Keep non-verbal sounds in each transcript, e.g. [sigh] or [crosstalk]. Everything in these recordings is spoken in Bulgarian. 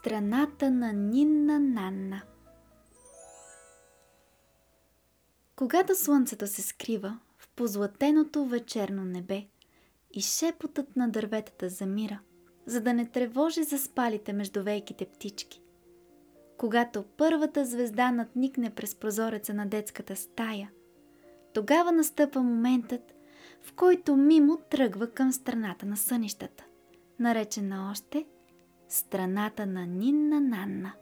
страната на Нинна Нанна. Когато слънцето се скрива в позлатеното вечерно небе и шепотът на дърветата замира, за да не тревожи заспалите между вейките птички. Когато първата звезда надникне през прозореца на детската стая, тогава настъпва моментът, в който Мимо тръгва към страната на сънищата, наречена още страната на Нинна Нанна.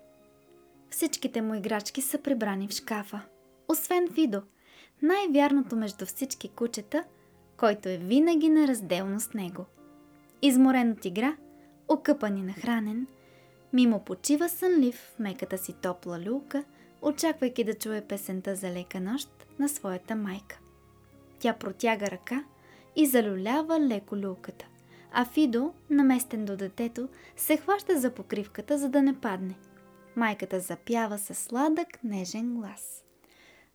Всичките му играчки са прибрани в шкафа, освен Фидо, най-вярното между всички кучета, който е винаги неразделно с него. Изморен от игра, окъпан и нахранен, Мимо почива сънлив в меката си топла люлка, очаквайки да чуе песента за лека нощ на своята майка. Тя протяга ръка и залюлява леко люлката, а Фидо, наместен до детето, се хваща за покривката, за да не падне. Майката запява със сладък, нежен глас.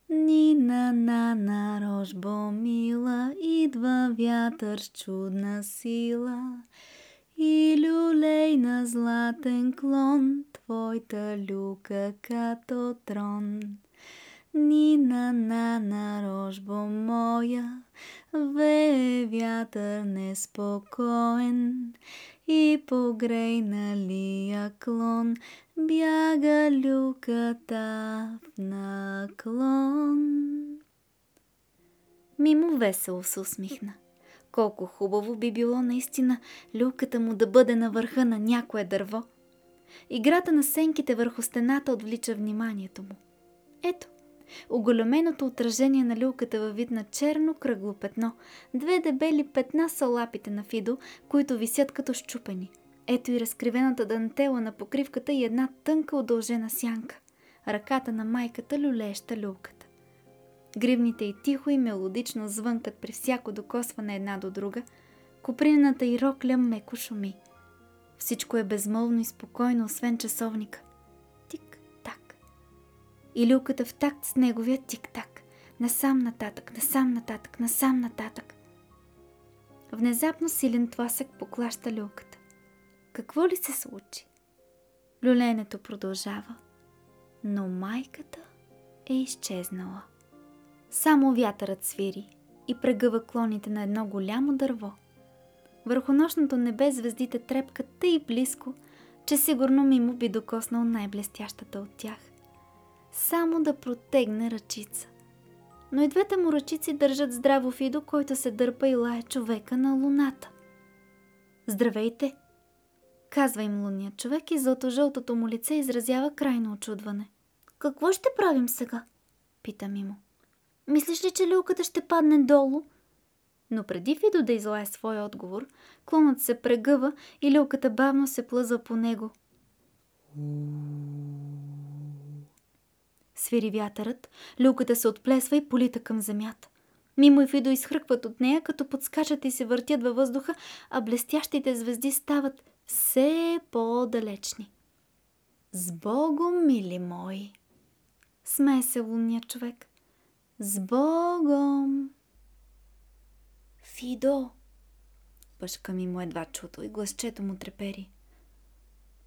Нина на нарожбо мила, идва вятър с чудна сила. И люлей на златен клон, твоята люка като трон. Нина на нарожбо моя, вее вятър неспокоен и погрей налия клон, бяга люката в наклон. Мимо весело се усмихна. Колко хубаво би било наистина люката му да бъде на върха на някое дърво. Играта на сенките върху стената отвлича вниманието му. Ето, оголеменото отражение на люлката във вид на черно кръгло петно. Две дебели петна са лапите на Фидо, които висят като щупени. Ето и разкривената дантела на покривката и една тънка удължена сянка. Ръката на майката люлееща люлката. Гривните й тихо и мелодично звънкат при всяко докосване една до друга. Куприната й рокля меко шуми. Всичко е безмолвно и спокойно, освен часовника. И люката в такт с неговия тик-так. Насам нататък, насам нататък, насам нататък. Внезапно силен тласък поклаща люката. Какво ли се случи? Люленето продължава, но майката е изчезнала. Само вятърът свири и прегъва клоните на едно голямо дърво. Върху нощното небе звездите трепкат тъй близко, че сигурно мимо би докоснал най-блестящата от тях. Само да протегне ръчица. Но и двете му ръчици държат здраво Фидо, който се дърпа и лае човека на луната. Здравейте! Казва им лунният човек и зълто-жълтото му лице изразява крайно очудване. Какво ще правим сега? Пита Мимо. Мислиш ли, че люлката ще падне долу? Но преди Фидо да излае своя отговор, клонът се прегъва и люлката бавно се плъзва по него. Свири вятърът, люлката се отплесва и полита към земята. Мимо и Фидо изхръкват от нея, като подскачат и се въртят във въздуха, а блестящите звезди стават все по-далечни. С Богом, мили мои! Смее се лунният човек. С Богом! Фидо! Пъшка ми му едва чуто и гласчето му трепери.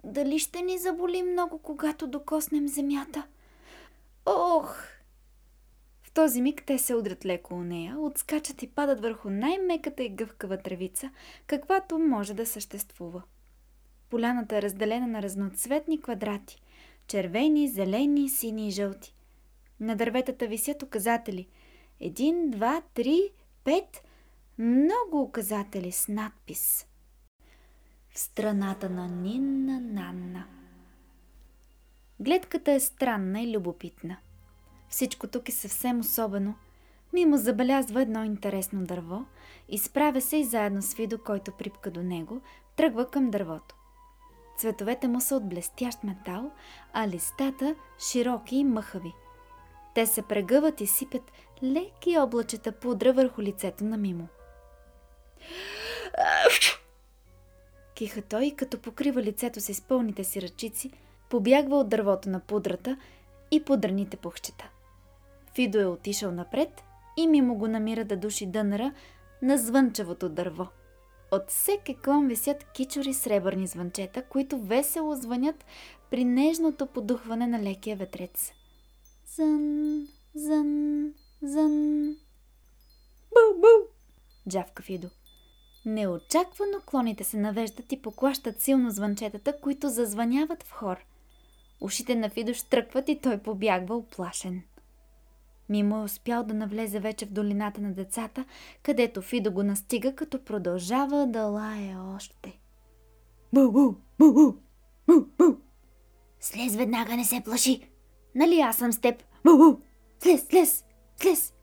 Дали ще ни заболи много, когато докоснем земята? Ох! В този миг те се удрят леко у нея, отскачат и падат върху най-меката и гъвкава тревица, каквато може да съществува. Поляната е разделена на разноцветни квадрати – червени, зелени, сини и жълти. На дърветата висят указатели. Един, два, три, пет. Много указатели с надпис. В страната на Нинна Нанна. Гледката е странна и любопитна. Всичко тук е съвсем особено. Мимо забелязва едно интересно дърво, изправя се и заедно с Видо, който припка до него, тръгва към дървото. Цветовете му са от блестящ метал, а листата широки и мъхави – те се прегъват и сипят леки облачета пудра върху лицето на Мимо. Киха той, като покрива лицето си с пълните си ръчици, побягва от дървото на пудрата и пудраните пухчета. Фидо е отишъл напред и Мимо го намира да души дънера на звънчевото дърво. От всеки клон висят кичори сребърни звънчета, които весело звънят при нежното подухване на лекия ветрец. Зън, зън, зън. Бу, бу! Джавка Фидо. Неочаквано клоните се навеждат и поклащат силно звънчетата, които зазвъняват в хор. Ушите на Фидо штръкват и той побягва оплашен. Мимо е успял да навлезе вече в долината на децата, където Фидо го настига, като продължава да лае още. Бу-бу! Бу-бу! Бу-бу! Слез веднага, не се плаши! Нали аз съм с теб? Бу-бу! Слез, слез, слез!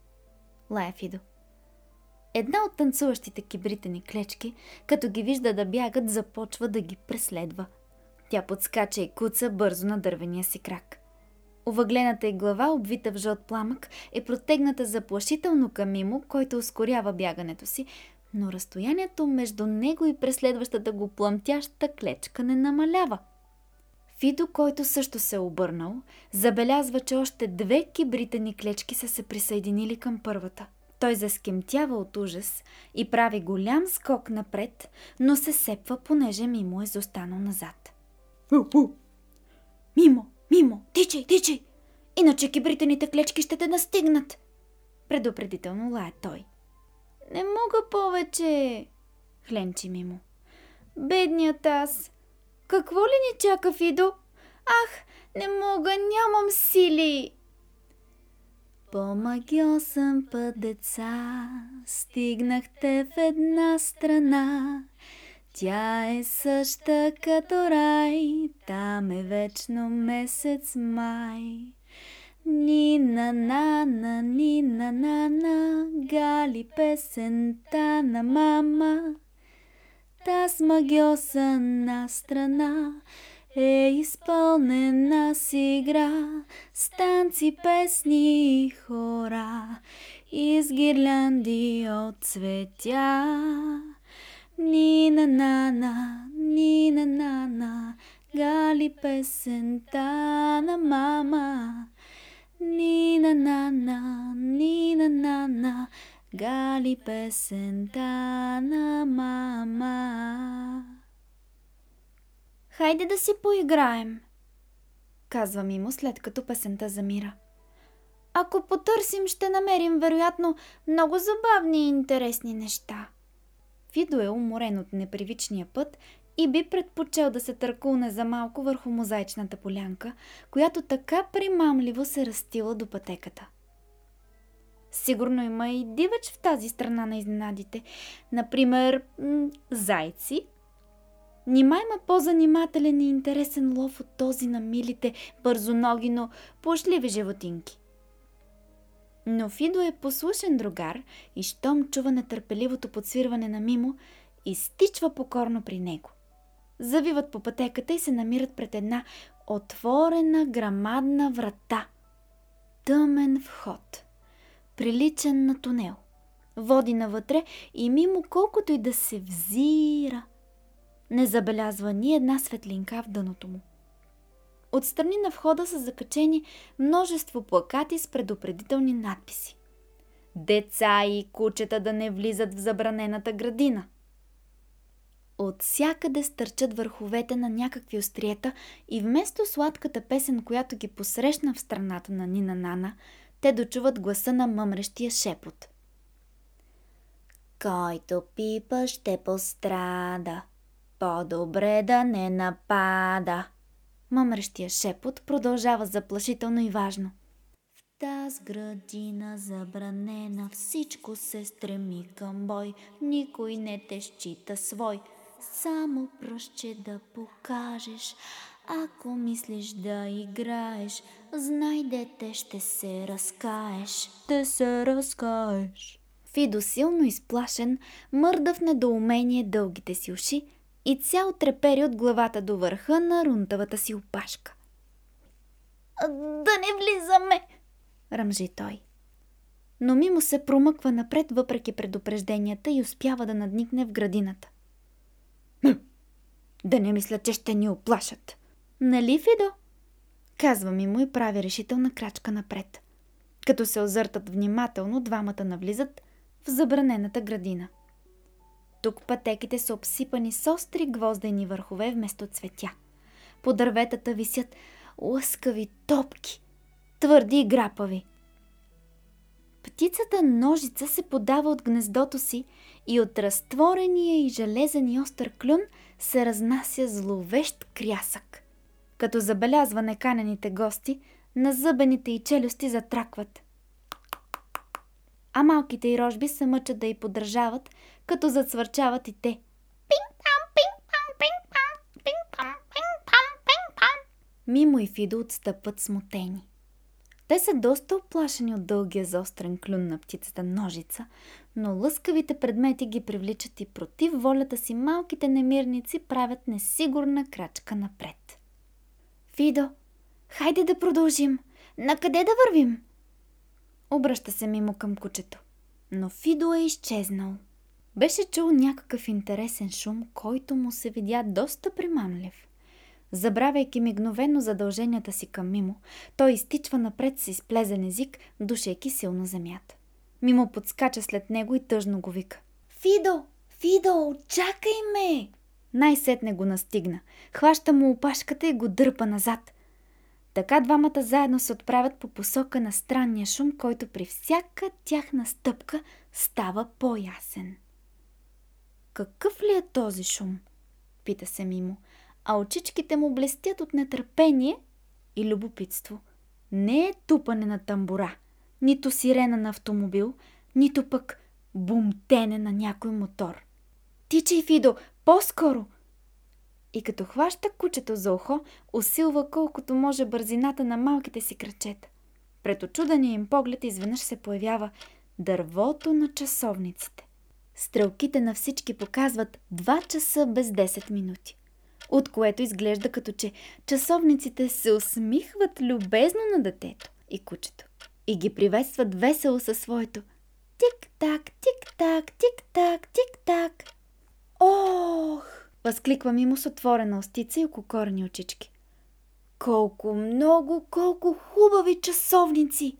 Лая Фидо. Една от танцуващите кибритени клечки, като ги вижда да бягат, започва да ги преследва. Тя подскача и куца бързо на дървения си крак. Овъглената й глава, обвита в жълт пламък, е протегната заплашително към Мимо, който ускорява бягането си, но разстоянието между него и преследващата го пламтяща клечка не намалява. Фидо, който също се е обърнал, забелязва, че още две кибритени клечки са се присъединили към първата. Той заскемтява от ужас и прави голям скок напред, но се сепва, понеже Мимо е застанал назад. Мимо! Мимо, тичай, тичай! Иначе кибритените клечки ще те настигнат! Предупредително лая той. Не мога повече, хленчи Мимо. Бедният аз! Какво ли ни чака, Фидо? Ах, не мога, нямам сили! По магиосен път, деца, стигнахте в една страна. Тя е съща като рай, там е вечно месец май. Ни на на на на на на гали песента на мама. Та с магиосана страна е изпълнена с игра, с танци, песни и хора, из гирлянди от цветя. Нина нана, нина нана, гали песента на мама. Нина нана, нина нана, гали песента на мама. Хайде да си поиграем, казва Мимо след като песента замира. Ако потърсим, ще намерим вероятно много забавни и интересни неща. Фидо е уморен от непривичния път и би предпочел да се търкулне за малко върху мозаичната полянка, която така примамливо се растила до пътеката. Сигурно има и дивач в тази страна на изненадите. Например, м- зайци. Нима има по-занимателен и интересен лов от този на милите, бързоноги, но пошливи животинки. Но Фидо е послушен другар и щом чува нетърпеливото подсвирване на Мимо, изтичва покорно при него. Завиват по пътеката и се намират пред една отворена грамадна врата. Тъмен вход. Приличен на тунел. Води навътре и мимо колкото и да се взира. Не забелязва ни една светлинка в дъното му. Отстрани на входа са закачени множество плакати с предупредителни надписи. Деца и кучета да не влизат в забранената градина. От всякъде стърчат върховете на някакви остриета и вместо сладката песен, която ги посрещна в страната на Нина Нана, те дочуват гласа на мъмрещия шепот. Който пипа ще пострада, по-добре да не напада. Мъмрещия шепот продължава заплашително и важно. В тази градина забранена всичко се стреми към бой, никой не те счита свой, само пръще да покажеш. Ако мислиш да играеш, знай дете ще се разкаеш. Ще се разкаеш. Фидо силно изплашен, мърда в недоумение дългите си уши, и цял трепери от главата до върха на рунтавата си опашка. Да не влизаме, ръмжи той. Но мимо се промъква напред въпреки предупрежденията и успява да надникне в градината. Да не мисля, че ще ни оплашат. Нали, Фидо? Казва ми му и прави решителна крачка напред. Като се озъртат внимателно, двамата навлизат в забранената градина. Тук пътеките са обсипани с остри гвоздени върхове вместо цветя. По дърветата висят лъскави топки, твърди и грапави. Птицата ножица се подава от гнездото си и от разтворения и железен и остър клюн се разнася зловещ крясък. Като забелязва неканените гости, на зъбените и челюсти затракват. А малките и рожби се мъчат да й поддържават, като зацвърчават и те. Мимо и Фидо отстъпват смутени. Те са доста оплашени от дългия заострен клюн на птицата ножица, но лъскавите предмети ги привличат и против волята си малките немирници правят несигурна крачка напред. Фидо, хайде да продължим. Накъде да вървим? Обръща се мимо към кучето. Но Фидо е изчезнал. Беше чул някакъв интересен шум, който му се видя доста примамлив. Забравяйки мигновено задълженията си към Мимо, той изтичва напред с изплезен език, душейки силно земята. Мимо подскача след него и тъжно го вика. Фидо! Фидо, чакай ме! Най-сетне го настигна. Хваща му опашката и го дърпа назад. Така двамата заедно се отправят по посока на странния шум, който при всяка тяхна стъпка става по-ясен. Какъв ли е този шум? Пита се Мимо а очичките му блестят от нетърпение и любопитство. Не е тупане на тамбура, нито сирена на автомобил, нито пък бумтене на някой мотор. Тичай, Фидо, по-скоро! И като хваща кучето за ухо, усилва колкото може бързината на малките си крачета. Пред очудения им поглед изведнъж се появява дървото на часовниците. Стрелките на всички показват 2 часа без 10 минути от което изглежда като че часовниците се усмихват любезно на детето и кучето и ги приветстват весело със своето тик-так, тик-так, тик-так, тик-так. Ох! Възкликва мимо с отворена устица и ококорени очички. Колко много, колко хубави часовници!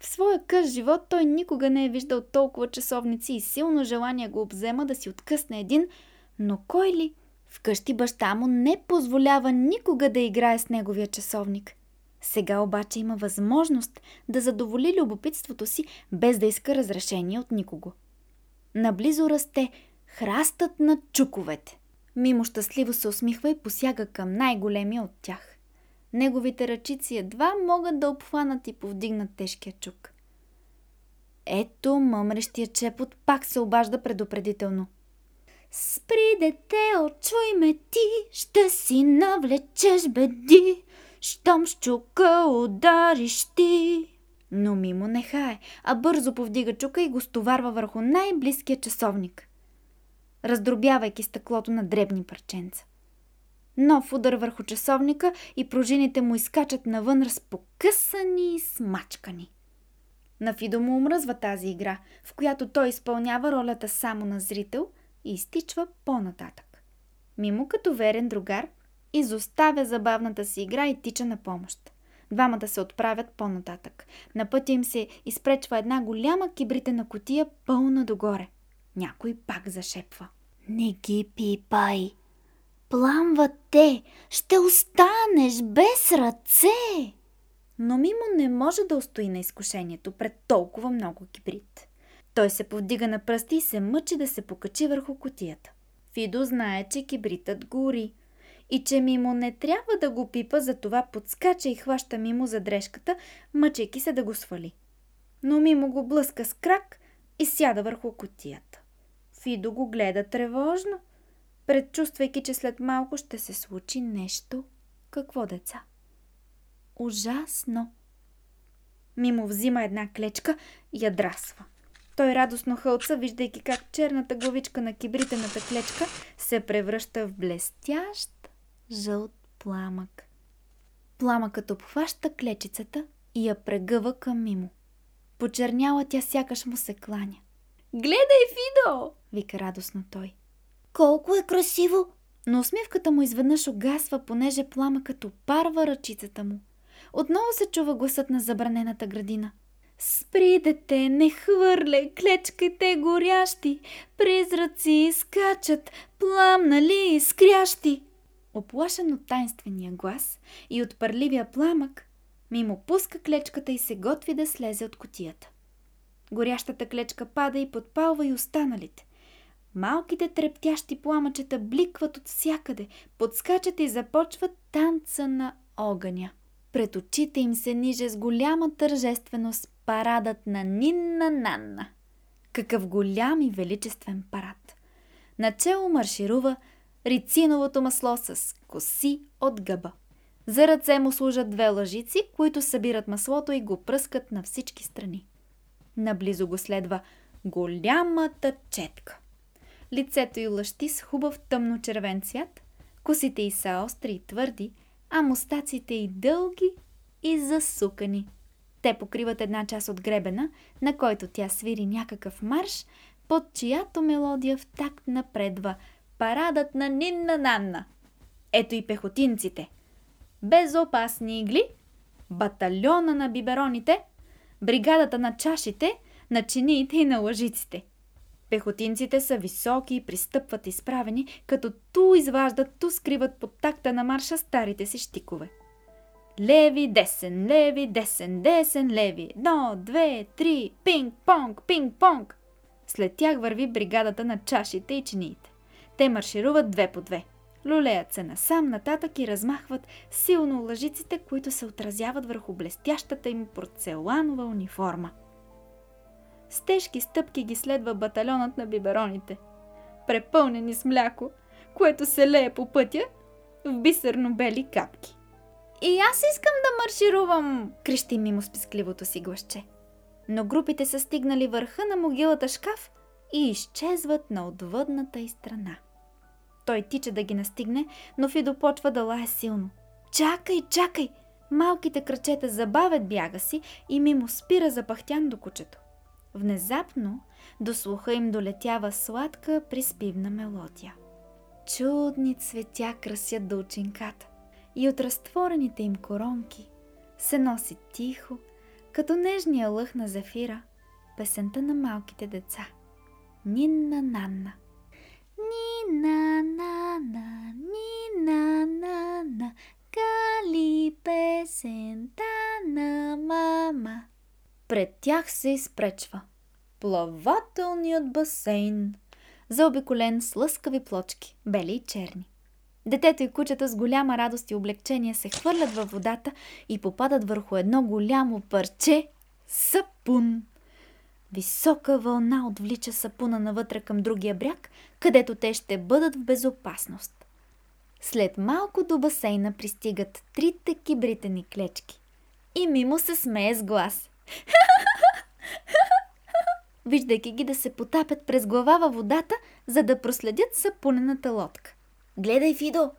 В своя къс живот той никога не е виждал толкова часовници и силно желание го обзема да си откъсне един, но кой ли? Вкъщи баща му не позволява никога да играе с неговия часовник. Сега обаче има възможност да задоволи любопитството си, без да иска разрешение от никого. Наблизо расте храстът на чуковете. Мимо щастливо се усмихва и посяга към най-големия от тях. Неговите ръчици едва могат да обхванат и повдигнат тежкия чук. Ето мъмрещия чепот пак се обажда предупредително. Спри, дете, очуй ме ти, ще си навлечеш беди, щом щука удариш ти. Но мимо не хае, а бързо повдига чука и го стоварва върху най-близкия часовник, раздробявайки стъклото на дребни парченца. Нов удар върху часовника и пружините му изкачат навън разпокъсани и смачкани. На Фидо му омръзва тази игра, в която той изпълнява ролята само на зрител – и изтичва по-нататък. Мимо като верен другар изоставя забавната си игра и тича на помощ. Двамата се отправят по-нататък. На пътя им се изпречва една голяма кибритена котия, пълна догоре. Някой пак зашепва. Не ги пипай! Пламват те! Ще останеш без ръце! Но Мимо не може да устои на изкушението пред толкова много кибрид. Той се повдига на пръсти и се мъчи да се покачи върху котията. Фидо знае, че кибритът гори и че Мимо не трябва да го пипа, затова подскача и хваща Мимо за дрежката, мъчейки се да го свали. Но Мимо го блъска с крак и сяда върху котията. Фидо го гледа тревожно, предчувствайки, че след малко ще се случи нещо. Какво деца? Ужасно! Мимо взима една клечка и я драсва. Той радостно хълца, виждайки как черната главичка на кибритената клечка се превръща в блестящ жълт пламък. Пламъкът обхваща клечицата и я прегъва към мимо. Почерняла тя сякаш му се кланя. Гледай, Фидо! вика радостно той. Колко е красиво! Но усмивката му изведнъж огасва, понеже пламъкът опарва ръчицата му. Отново се чува гласът на забранената градина – Спри, дете, не хвърля, клечките горящи, призраци скачат, пламнали и скрящи. Оплашен от тайнствения глас и от пърливия пламък, Мимо пуска клечката и се готви да слезе от котията. Горящата клечка пада и подпалва и останалите. Малките трептящи пламъчета бликват от всякъде, подскачат и започват танца на огъня. Пред очите им се ниже с голяма тържественост парадът на Нинна Нанна. Какъв голям и величествен парад! Начело марширува рициновото масло с коси от гъба. За ръце му служат две лъжици, които събират маслото и го пръскат на всички страни. Наблизо го следва голямата четка. Лицето й лъщи с хубав тъмно-червен цвят, косите й са остри и твърди, а мустаците й дълги и засукани. Те покриват една част от гребена, на който тя свири някакъв марш, под чиято мелодия в такт напредва парадът на Нинна Нанна. Ето и пехотинците. Безопасни игли, батальона на бибероните, бригадата на чашите, на чиниите и на лъжиците. Пехотинците са високи и пристъпват изправени, като ту изваждат, ту скриват под такта на марша старите си щикове. Леви, десен, леви, десен, десен, леви. Едно, две, три, пинг-понг, пинг-понг. След тях върви бригадата на чашите и чиниите. Те маршируват две по две. Люлеят се насам нататък и размахват силно лъжиците, които се отразяват върху блестящата им порцеланова униформа. С тежки стъпки ги следва батальонът на бибероните, препълнени с мляко, което се лее по пътя в бисерно-бели капки. И аз искам да марширувам, крещи мимо с пискливото си гласче. Но групите са стигнали върха на могилата шкаф и изчезват на отвъдната й страна. Той тича да ги настигне, но Фидо почва да лае силно. Чакай, чакай! Малките кръчета забавят бяга си и мимо спира запахтян до кучето. Внезапно до слуха им долетява сладка приспивна мелодия. Чудни цветя красят дълчинката и от разтворените им коронки се носи тихо, като нежния лъх на зефира, песента на малките деца. Нинна Нанна. Нина Нана, Нина Нана, Гали песента на мама. Пред тях се изпречва плавателният басейн, заобиколен с лъскави плочки, бели и черни. Детето и кучета с голяма радост и облегчение се хвърлят във водата и попадат върху едно голямо парче сапун. Висока вълна отвлича сапуна навътре към другия бряг, където те ще бъдат в безопасност. След малко до басейна пристигат трите кибритени клечки. И мимо се смее с глас. [laughs] Виждайки ги да се потапят през глава във водата, за да проследят сапунената лодка. Гледай, Фидо!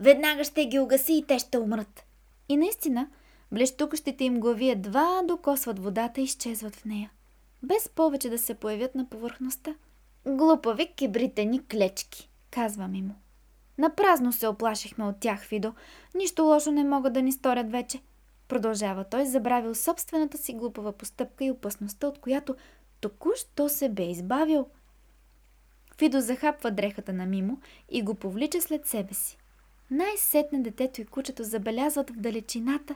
Веднага ще ги угаси и те ще умрат. И наистина, блещукащите им глави едва докосват водата и изчезват в нея без повече да се появят на повърхността. Глупави кибритени клечки, казва ми му. Напразно се оплашихме от тях, Фидо. Нищо лошо не могат да ни сторят вече. Продължава той, забравил собствената си глупава постъпка и опасността, от която току-що се бе избавил. Фидо захапва дрехата на Мимо и го повлича след себе си. Най-сетне детето и кучето забелязват в далечината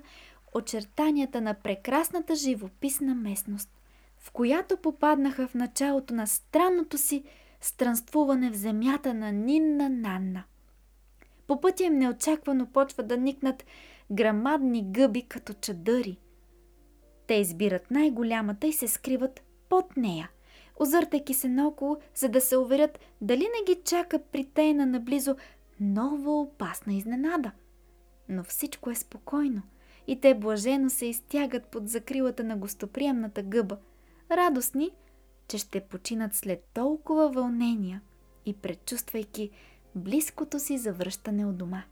очертанията на прекрасната живописна местност в която попаднаха в началото на странното си странствуване в земята на Нинна Нанна. По пътя им неочаквано почва да никнат грамадни гъби като чадъри. Те избират най-голямата и се скриват под нея, озъртайки се наоколо, за да се уверят дали не ги чака притейна наблизо нова опасна изненада. Но всичко е спокойно и те блажено се изтягат под закрилата на гостоприемната гъба – радостни, че ще починат след толкова вълнения и предчувствайки близкото си завръщане от дома.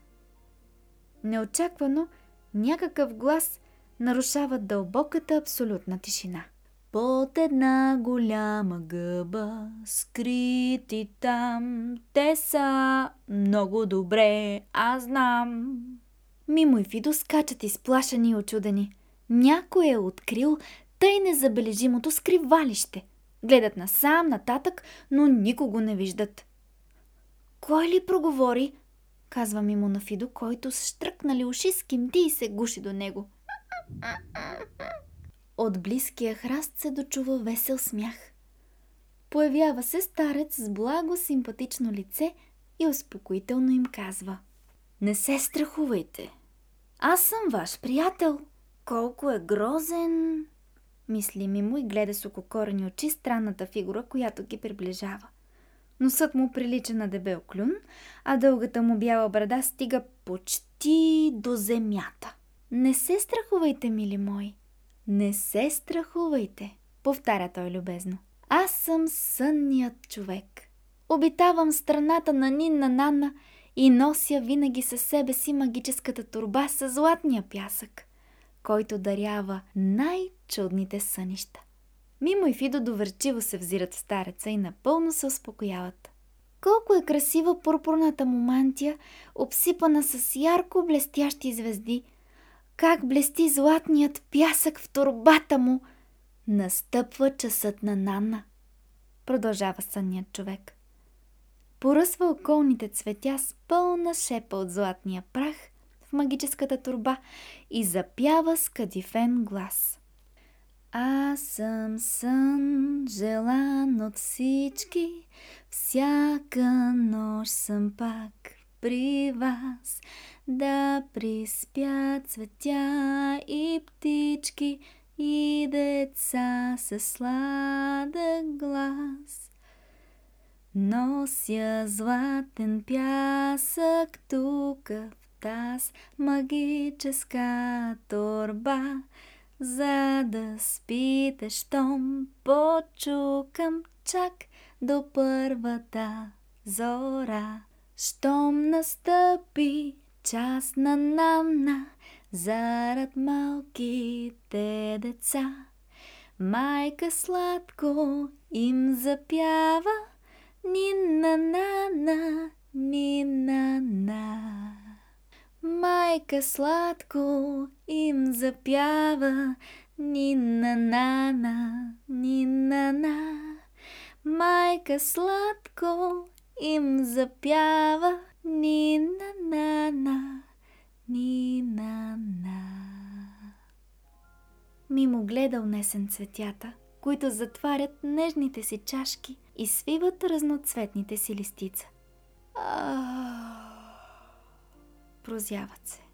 Неочаквано някакъв глас нарушава дълбоката абсолютна тишина. Под една голяма гъба, скрити там, те са много добре, аз знам. Мимо и Фидо скачат изплашани и очудени. Някой е открил тъй незабележимото скривалище. Гледат насам, нататък, но никого не виждат. Кой ли проговори? казва на Фидо, който с штръкнали уши скимти и се гуши до него. От близкия храст се дочува весел смях. Появява се старец с благо симпатично лице и успокоително им казва. Не се страхувайте. Аз съм ваш приятел. Колко е грозен... Мисли мимо и гледа с ококорени очи странната фигура, която ги приближава. Носът му прилича на дебел клюн, а дългата му бяла брада стига почти до земята. Не се страхувайте, мили мои. Не се страхувайте, повтаря той любезно. Аз съм сънният човек. Обитавам страната на Нинна Нана и нося винаги със себе си магическата турба с златния пясък, който дарява най-чудните сънища. Мимо и Фидо доверчиво се взират в стареца и напълно се успокояват. Колко е красива пурпурната му мантия, обсипана с ярко блестящи звезди. Как блести златният пясък в турбата му. Настъпва часът на Нанна. Продължава сънният човек. Поръсва околните цветя с пълна шепа от златния прах в магическата турба и запява с кадифен глас – аз съм сън, желан от всички, всяка нощ съм пак при вас, да приспят цветя и птички и деца със сладък глас. Нося златен пясък тук в таз магическа торба, за да спите, щом почукам чак до първата зора. Щом настъпи час на Нанна, зарад малките деца, майка сладко им запява, Майка сладко им запява Нина на. Майка сладко им запява Нина нана, нина на. Мимо гледа унесен цветята, които затварят нежните си чашки и свиват разноцветните си листица. Прозяват се.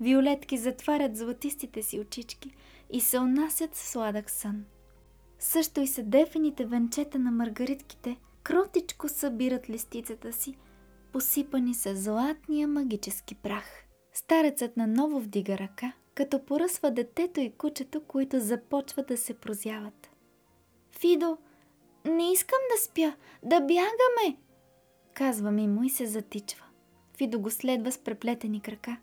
Виолетки затварят златистите си очички и се унасят в сладък сън. Също и седефените венчета на маргаритките кротичко събират листицата си, посипани с златния магически прах. Старецът наново вдига ръка, като поръсва детето и кучето, които започват да се прозяват. Фидо, не искам да спя, да бягаме, казва ми му и се затичва. Фидо го следва с преплетени крака.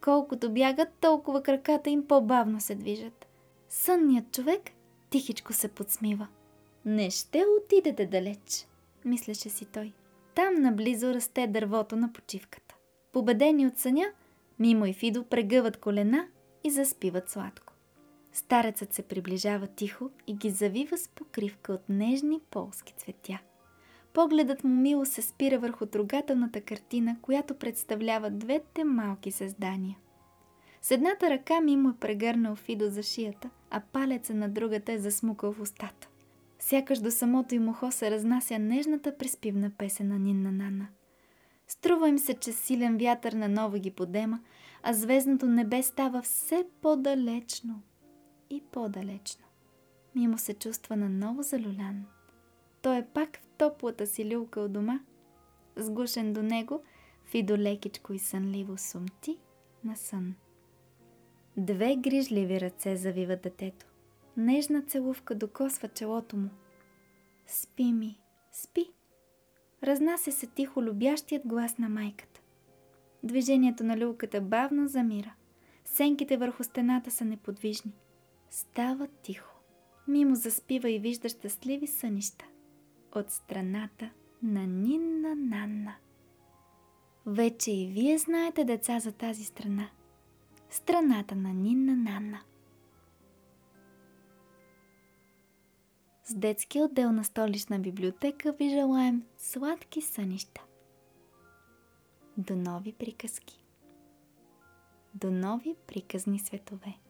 Колкото бягат, толкова краката им по-бавно се движат. Сънният човек тихичко се подсмива. Не ще отидете далеч, мислеше си той. Там наблизо расте дървото на почивката. Победени от съня, Мимо и Фидо прегъват колена и заспиват сладко. Старецът се приближава тихо и ги завива с покривка от нежни полски цветя. Погледът му мило се спира върху трогателната картина, която представлява двете малки създания. С едната ръка ми му е прегърнал Фидо за шията, а палеца на другата е засмукал в устата. Сякаш до самото им ухо се разнася нежната преспивна песен на Нинна Нана. Струва им се, че силен вятър наново ги подема, а звездното небе става все по-далечно и по-далечно. Мимо се чувства наново залюлян. Той е пак в топлата си люлка от дома. Сгушен до него, Фидо лекичко и сънливо сумти на сън. Две грижливи ръце завиват детето. Нежна целувка докосва челото му. Спи ми, спи. Разнася се тихо любящият глас на майката. Движението на люлката бавно замира. Сенките върху стената са неподвижни. Става тихо. Мимо заспива и вижда щастливи сънища от страната на Нинна Нанна. Вече и вие знаете, деца, за тази страна. Страната на Нинна Нанна. С детския отдел на столична библиотека ви желаем сладки сънища. До нови приказки. До нови приказни светове.